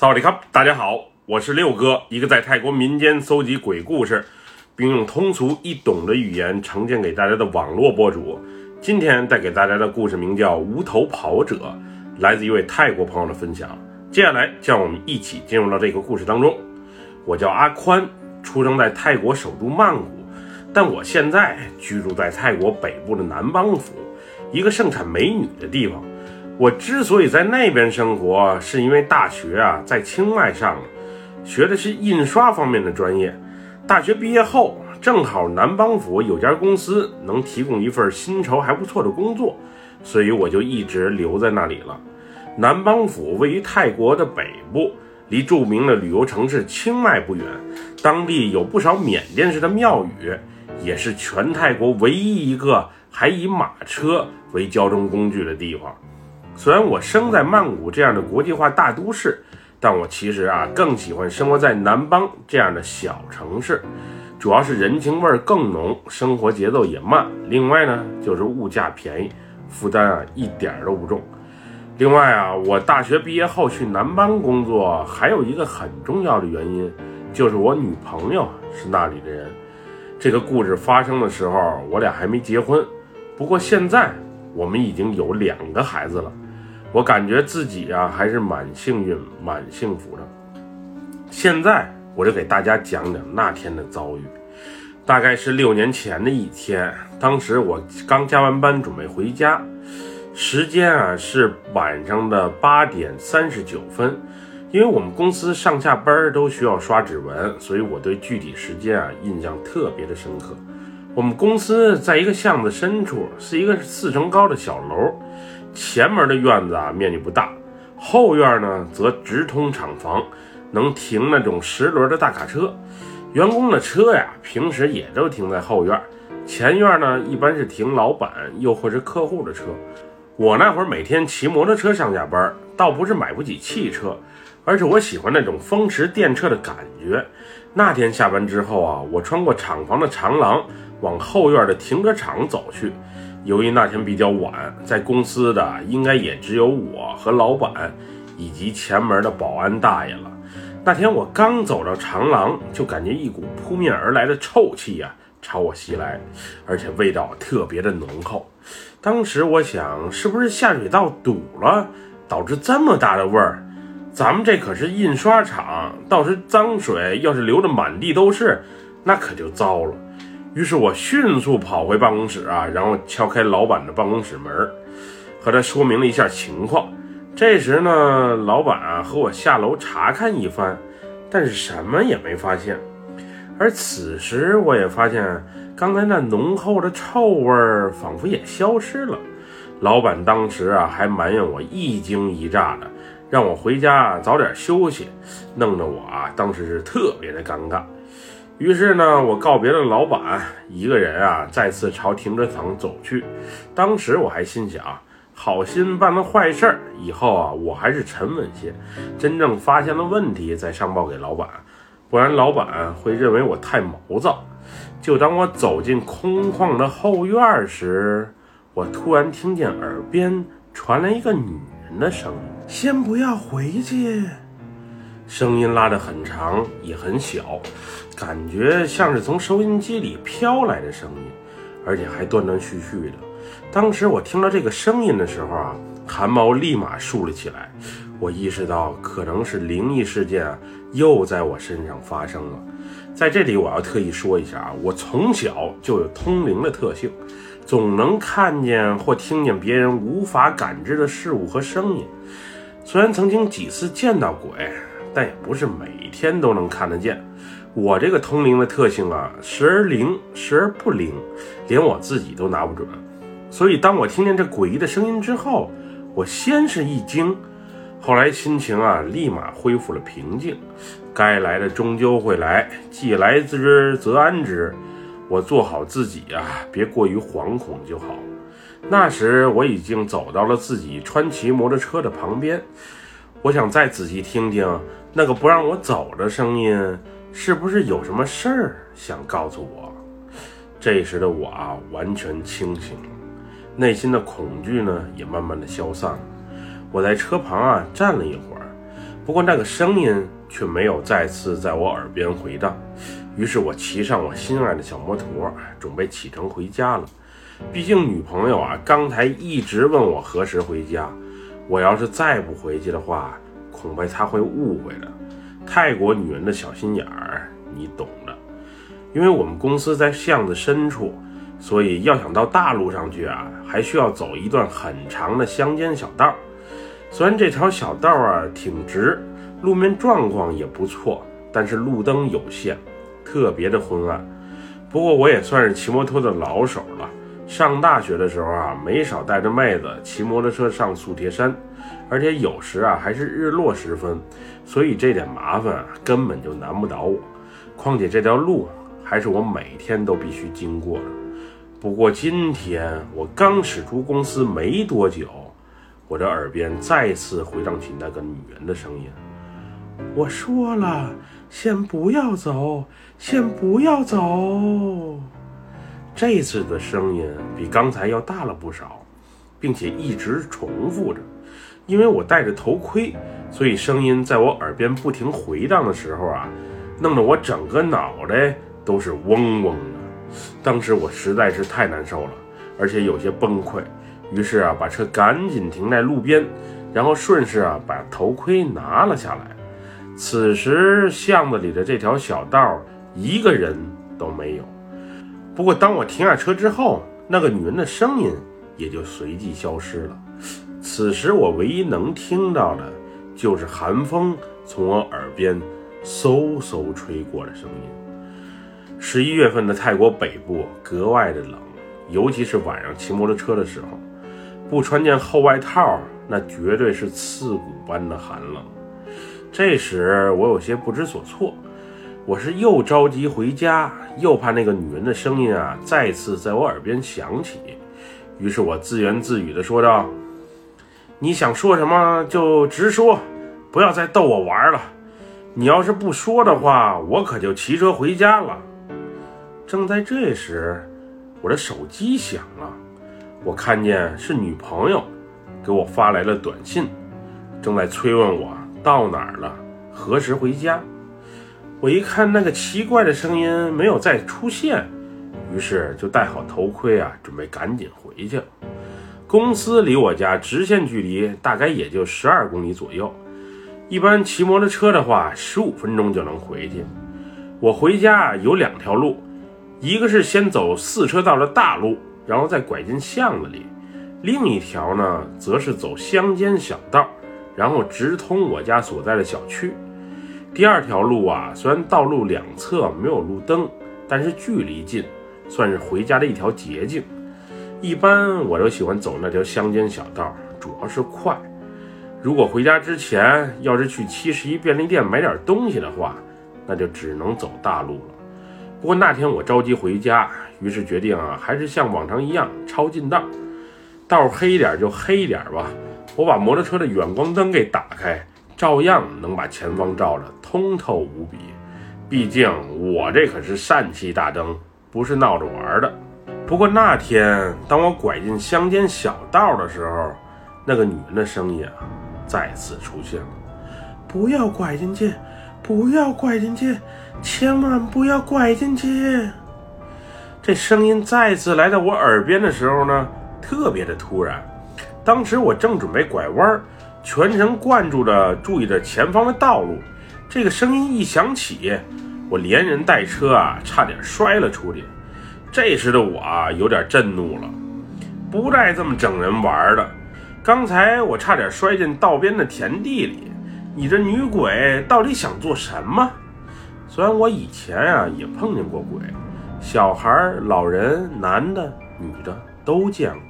萨瓦迪卡，大家好，我是六哥，一个在泰国民间搜集鬼故事，并用通俗易懂的语言呈现给大家的网络博主。今天带给大家的故事名叫《无头跑者》，来自一位泰国朋友的分享。接下来，让我们一起进入到这个故事当中。我叫阿宽，出生在泰国首都曼谷，但我现在居住在泰国北部的南邦府，一个盛产美女的地方。我之所以在那边生活，是因为大学啊在清迈上，学的是印刷方面的专业。大学毕业后，正好南邦府有家公司能提供一份薪酬还不错的工作，所以我就一直留在那里了。南邦府位于泰国的北部，离著名的旅游城市清迈不远，当地有不少缅甸式的庙宇，也是全泰国唯一一个还以马车为交通工具的地方。虽然我生在曼谷这样的国际化大都市，但我其实啊更喜欢生活在南邦这样的小城市，主要是人情味儿更浓，生活节奏也慢。另外呢，就是物价便宜，负担啊一点都不重。另外啊，我大学毕业后去南邦工作，还有一个很重要的原因，就是我女朋友是那里的人。这个故事发生的时候，我俩还没结婚，不过现在我们已经有两个孩子了。我感觉自己啊还是蛮幸运、蛮幸福的。现在我就给大家讲讲那天的遭遇。大概是六年前的一天，当时我刚加完班，准备回家，时间啊是晚上的八点三十九分。因为我们公司上下班都需要刷指纹，所以我对具体时间啊印象特别的深刻。我们公司在一个巷子深处，是一个四层高的小楼。前门的院子啊，面积不大，后院呢则直通厂房，能停那种十轮的大卡车。员工的车呀，平时也都停在后院。前院呢，一般是停老板又或是客户的车。我那会儿每天骑摩托车上下班，倒不是买不起汽车，而是我喜欢那种风驰电掣的感觉。那天下班之后啊，我穿过厂房的长廊，往后院的停车场走去。由于那天比较晚，在公司的应该也只有我和老板，以及前门的保安大爷了。那天我刚走到长廊，就感觉一股扑面而来的臭气呀朝我袭来，而且味道特别的浓厚。当时我想，是不是下水道堵了，导致这么大的味儿？咱们这可是印刷厂，到时脏水要是流的满地都是，那可就糟了。于是我迅速跑回办公室啊，然后敲开老板的办公室门，和他说明了一下情况。这时呢，老板啊和我下楼查看一番，但是什么也没发现。而此时我也发现，刚才那浓厚的臭味儿仿佛也消失了。老板当时啊还埋怨我一惊一乍的，让我回家早点休息，弄得我啊当时是特别的尴尬。于是呢，我告别了老板，一个人啊，再次朝停车场走去。当时我还心想，好心办了坏事儿，以后啊，我还是沉稳些，真正发现了问题再上报给老板，不然老板会认为我太毛躁。就当我走进空旷的后院时，我突然听见耳边传来一个女人的声音：“先不要回去。”声音拉得很长，也很小，感觉像是从收音机里飘来的声音，而且还断断续续的。当时我听到这个声音的时候啊，汗毛立马竖了起来。我意识到可能是灵异事件又在我身上发生了。在这里，我要特意说一下啊，我从小就有通灵的特性，总能看见或听见别人无法感知的事物和声音。虽然曾经几次见到鬼。但也不是每天都能看得见。我这个通灵的特性啊，时而灵，时而不灵，连我自己都拿不准。所以，当我听见这诡异的声音之后，我先是一惊，后来心情啊立马恢复了平静。该来的终究会来，既来之则安之。我做好自己啊，别过于惶恐就好。那时我已经走到了自己川骑摩托车的旁边，我想再仔细听听。那个不让我走的声音，是不是有什么事儿想告诉我？这时的我啊，完全清醒了，内心的恐惧呢，也慢慢的消散了。我在车旁啊站了一会儿，不过那个声音却没有再次在我耳边回荡。于是我骑上我心爱的小摩托，准备启程回家了。毕竟女朋友啊，刚才一直问我何时回家。我要是再不回去的话，恐怕他会误会的。泰国女人的小心眼儿，你懂的。因为我们公司在巷子深处，所以要想到大路上去啊，还需要走一段很长的乡间小道。虽然这条小道啊挺直，路面状况也不错，但是路灯有限，特别的昏暗。不过我也算是骑摩托的老手了。上大学的时候啊，没少带着妹子骑摩托车上素贴山，而且有时啊还是日落时分，所以这点麻烦啊根本就难不倒我。况且这条路还是我每天都必须经过的。不过今天我刚驶出公司没多久，我的耳边再次回荡起那个女人的声音：“我说了，先不要走，先不要走。”这次的声音比刚才要大了不少，并且一直重复着。因为我戴着头盔，所以声音在我耳边不停回荡的时候啊，弄得我整个脑袋都是嗡嗡的。当时我实在是太难受了，而且有些崩溃，于是啊，把车赶紧停在路边，然后顺势啊把头盔拿了下来。此时巷子里的这条小道一个人都没有。不过，当我停下车之后，那个女人的声音也就随即消失了。此时，我唯一能听到的，就是寒风从我耳边嗖嗖吹过的声音。十一月份的泰国北部格外的冷，尤其是晚上骑摩托车的时候，不穿件厚外套，那绝对是刺骨般的寒冷。这时，我有些不知所措。我是又着急回家，又怕那个女人的声音啊再次在我耳边响起，于是我自言自语地说道：“你想说什么就直说，不要再逗我玩了。你要是不说的话，我可就骑车回家了。”正在这时，我的手机响了，我看见是女朋友给我发来了短信，正在催问我到哪儿了，何时回家。我一看那个奇怪的声音没有再出现，于是就戴好头盔啊，准备赶紧回去。公司离我家直线距离大概也就十二公里左右，一般骑摩托车的话，十五分钟就能回去。我回家有两条路，一个是先走四车道的大路，然后再拐进巷子里；另一条呢，则是走乡间小道，然后直通我家所在的小区。第二条路啊，虽然道路两侧没有路灯，但是距离近，算是回家的一条捷径。一般我都喜欢走那条乡间小道，主要是快。如果回家之前要是去七十一便利店买点东西的话，那就只能走大路了。不过那天我着急回家，于是决定啊，还是像往常一样抄近道，道黑一点就黑一点吧。我把摩托车的远光灯给打开。照样能把前方照得通透无比，毕竟我这可是疝气大灯，不是闹着玩的。不过那天，当我拐进乡间小道的时候，那个女人的声音啊，再次出现了：“不要拐进去，不要拐进去，千万不要拐进去。”这声音再次来到我耳边的时候呢，特别的突然。当时我正准备拐弯。全神贯注地注意着前方的道路，这个声音一响起，我连人带车啊，差点摔了出去。这时的我啊，有点震怒了，不带这么整人玩的。刚才我差点摔进道边的田地里，你这女鬼到底想做什么？虽然我以前啊也碰见过鬼，小孩、老人、男的、女的都见过。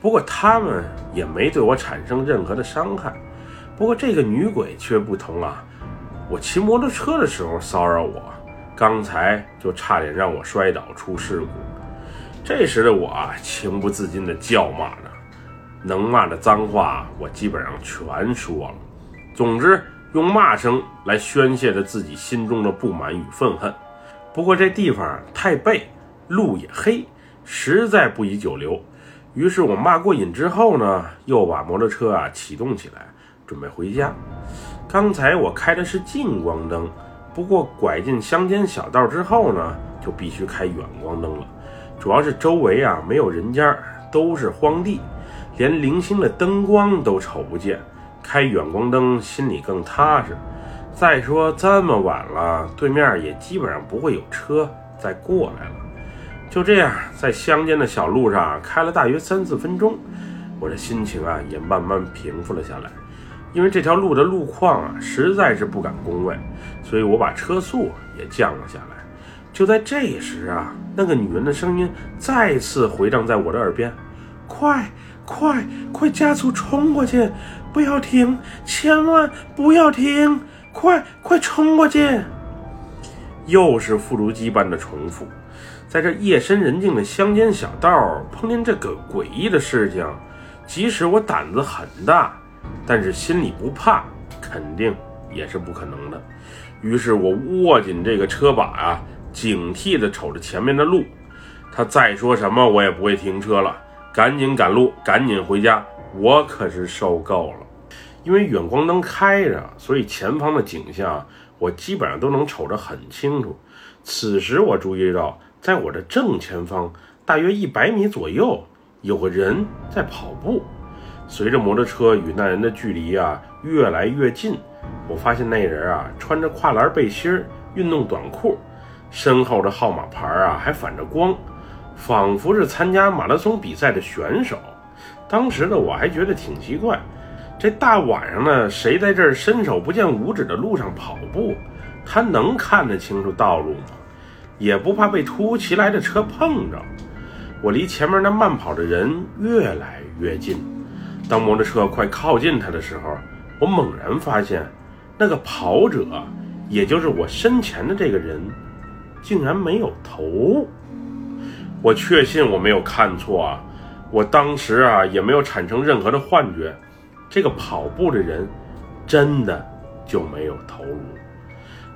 不过他们也没对我产生任何的伤害。不过这个女鬼却不同啊！我骑摩托车的时候骚扰我，刚才就差点让我摔倒出事故。这时的我啊，情不自禁地叫骂着，能骂的脏话我基本上全说了。总之，用骂声来宣泄着自己心中的不满与愤恨。不过这地方太背，路也黑，实在不宜久留。于是我骂过瘾之后呢，又把摩托车啊启动起来，准备回家。刚才我开的是近光灯，不过拐进乡间小道之后呢，就必须开远光灯了。主要是周围啊没有人家，都是荒地，连零星的灯光都瞅不见，开远光灯心里更踏实。再说这么晚了，对面也基本上不会有车再过来了。就这样，在乡间的小路上开了大约三四分钟，我的心情啊也慢慢平复了下来。因为这条路的路况啊实在是不敢恭维，所以我把车速也降了下来。就在这时啊，那个女人的声音再次回荡在我的耳边：“快，快，快加速冲过去！不要停，千万不要停！快，快冲过去！”又是复读机般的重复。在这夜深人静的乡间小道碰见这个诡异的事情，即使我胆子很大，但是心里不怕，肯定也是不可能的。于是我握紧这个车把啊。警惕地瞅着前面的路，他再说什么我也不会停车了，赶紧赶路，赶紧回家。我可是受够了，因为远光灯开着，所以前方的景象我基本上都能瞅得很清楚。此时我注意到，在我的正前方，大约一百米左右，有个人在跑步。随着摩托车与那人的距离啊越来越近，我发现那人啊穿着跨栏背心、运动短裤。身后的号码牌啊，还反着光，仿佛是参加马拉松比赛的选手。当时的我还觉得挺奇怪，这大晚上的，谁在这伸手不见五指的路上跑步？他能看得清楚道路吗？也不怕被突如其来的车碰着？我离前面那慢跑的人越来越近，当摩托车快靠近他的时候，我猛然发现，那个跑者，也就是我身前的这个人。竟然没有头！我确信我没有看错啊！我当时啊也没有产生任何的幻觉，这个跑步的人真的就没有头颅。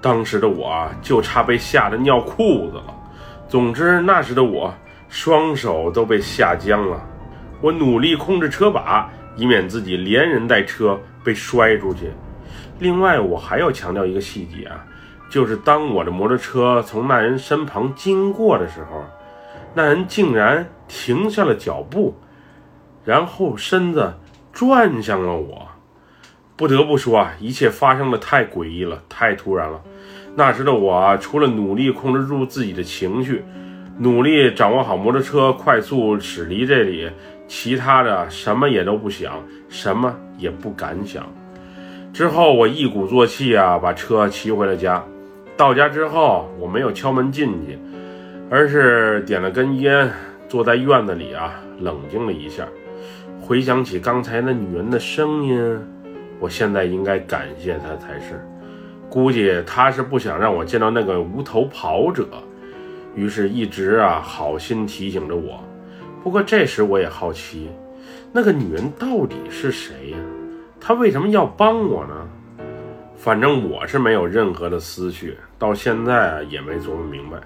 当时的我啊就差被吓得尿裤子了。总之那时的我双手都被吓僵了。我努力控制车把，以免自己连人带车被摔出去。另外，我还要强调一个细节啊。就是当我的摩托车从那人身旁经过的时候，那人竟然停下了脚步，然后身子转向了我。不得不说啊，一切发生的太诡异了，太突然了。那时的我，除了努力控制住自己的情绪，努力掌握好摩托车，快速驶离这里，其他的什么也都不想，什么也不敢想。之后我一鼓作气啊，把车骑回了家。到家之后，我没有敲门进去，而是点了根烟，坐在院子里啊，冷静了一下，回想起刚才那女人的声音，我现在应该感谢她才是。估计她是不想让我见到那个无头跑者，于是一直啊好心提醒着我。不过这时我也好奇，那个女人到底是谁呀？她为什么要帮我呢？反正我是没有任何的思绪，到现在啊也没琢磨明白。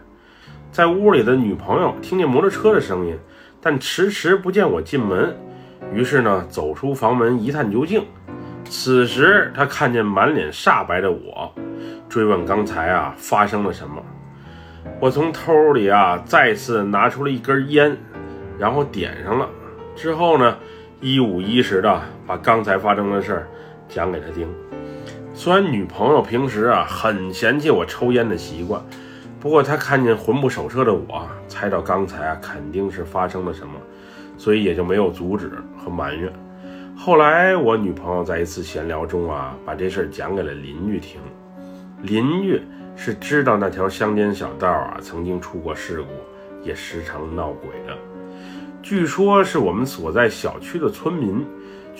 在屋里的女朋友听见摩托车的声音，但迟迟不见我进门，于是呢走出房门一探究竟。此时她看见满脸煞白的我，追问刚才啊发生了什么。我从兜里啊再次拿出了一根烟，然后点上了，之后呢一五一十的把刚才发生的事儿讲给他听。虽然女朋友平时啊很嫌弃我抽烟的习惯，不过她看见魂不守舍的我，猜到刚才啊肯定是发生了什么，所以也就没有阻止和埋怨。后来我女朋友在一次闲聊中啊，把这事儿讲给了邻居听。邻居是知道那条乡间小道啊曾经出过事故，也时常闹鬼的。据说是我们所在小区的村民。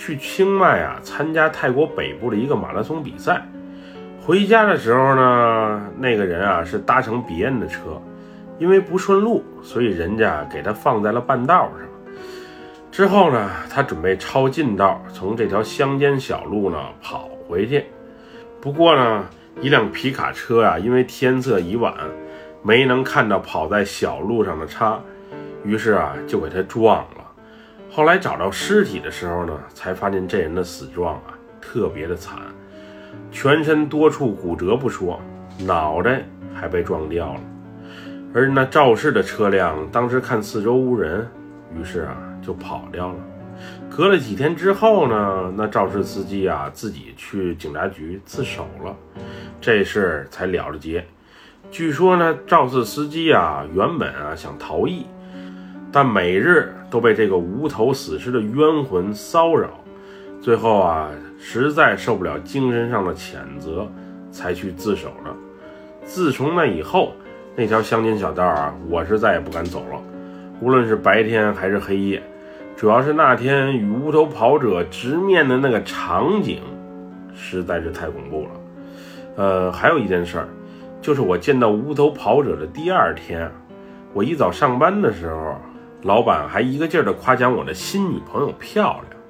去清迈啊，参加泰国北部的一个马拉松比赛。回家的时候呢，那个人啊是搭乘别人的车，因为不顺路，所以人家给他放在了半道上。之后呢，他准备抄近道，从这条乡间小路呢跑回去。不过呢，一辆皮卡车啊，因为天色已晚，没能看到跑在小路上的他，于是啊就给他撞了。后来找到尸体的时候呢，才发现这人的死状啊特别的惨，全身多处骨折不说，脑袋还被撞掉了。而那肇事的车辆当时看四周无人，于是啊就跑掉了。隔了几天之后呢，那肇事司机啊自己去警察局自首了，这事才了了结。据说呢，肇事司机啊原本啊想逃逸，但每日都被这个无头死尸的冤魂骚扰，最后啊实在受不了精神上的谴责，才去自首的。自从那以后，那条乡间小道啊，我是再也不敢走了，无论是白天还是黑夜。主要是那天与无头跑者直面的那个场景，实在是太恐怖了。呃，还有一件事儿。就是我见到无头跑者的第二天，我一早上班的时候，老板还一个劲儿的夸奖我的新女朋友漂亮。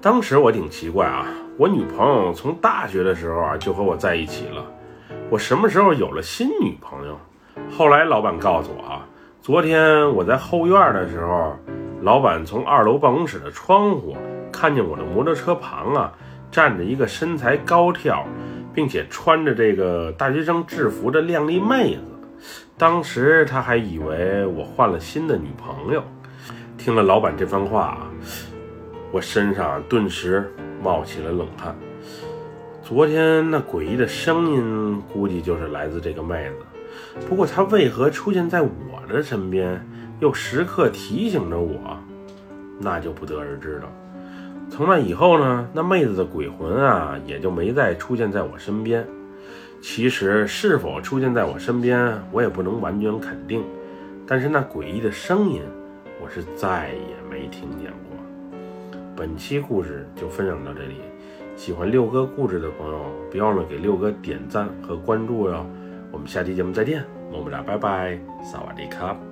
当时我挺奇怪啊，我女朋友从大学的时候啊就和我在一起了，我什么时候有了新女朋友？后来老板告诉我啊，昨天我在后院的时候，老板从二楼办公室的窗户看见我的摩托车旁啊站着一个身材高挑。并且穿着这个大学生制服的靓丽妹子，当时他还以为我换了新的女朋友。听了老板这番话，我身上顿时冒起了冷汗。昨天那诡异的声音，估计就是来自这个妹子。不过她为何出现在我的身边，又时刻提醒着我，那就不得而知了。从那以后呢，那妹子的鬼魂啊，也就没再出现在我身边。其实是否出现在我身边，我也不能完全肯定。但是那诡异的声音，我是再也没听见过。本期故事就分享到这里，喜欢六哥故事的朋友，别忘了给六哥点赞和关注哟。我们下期节目再见，么么哒，拜拜，萨瓦迪卡。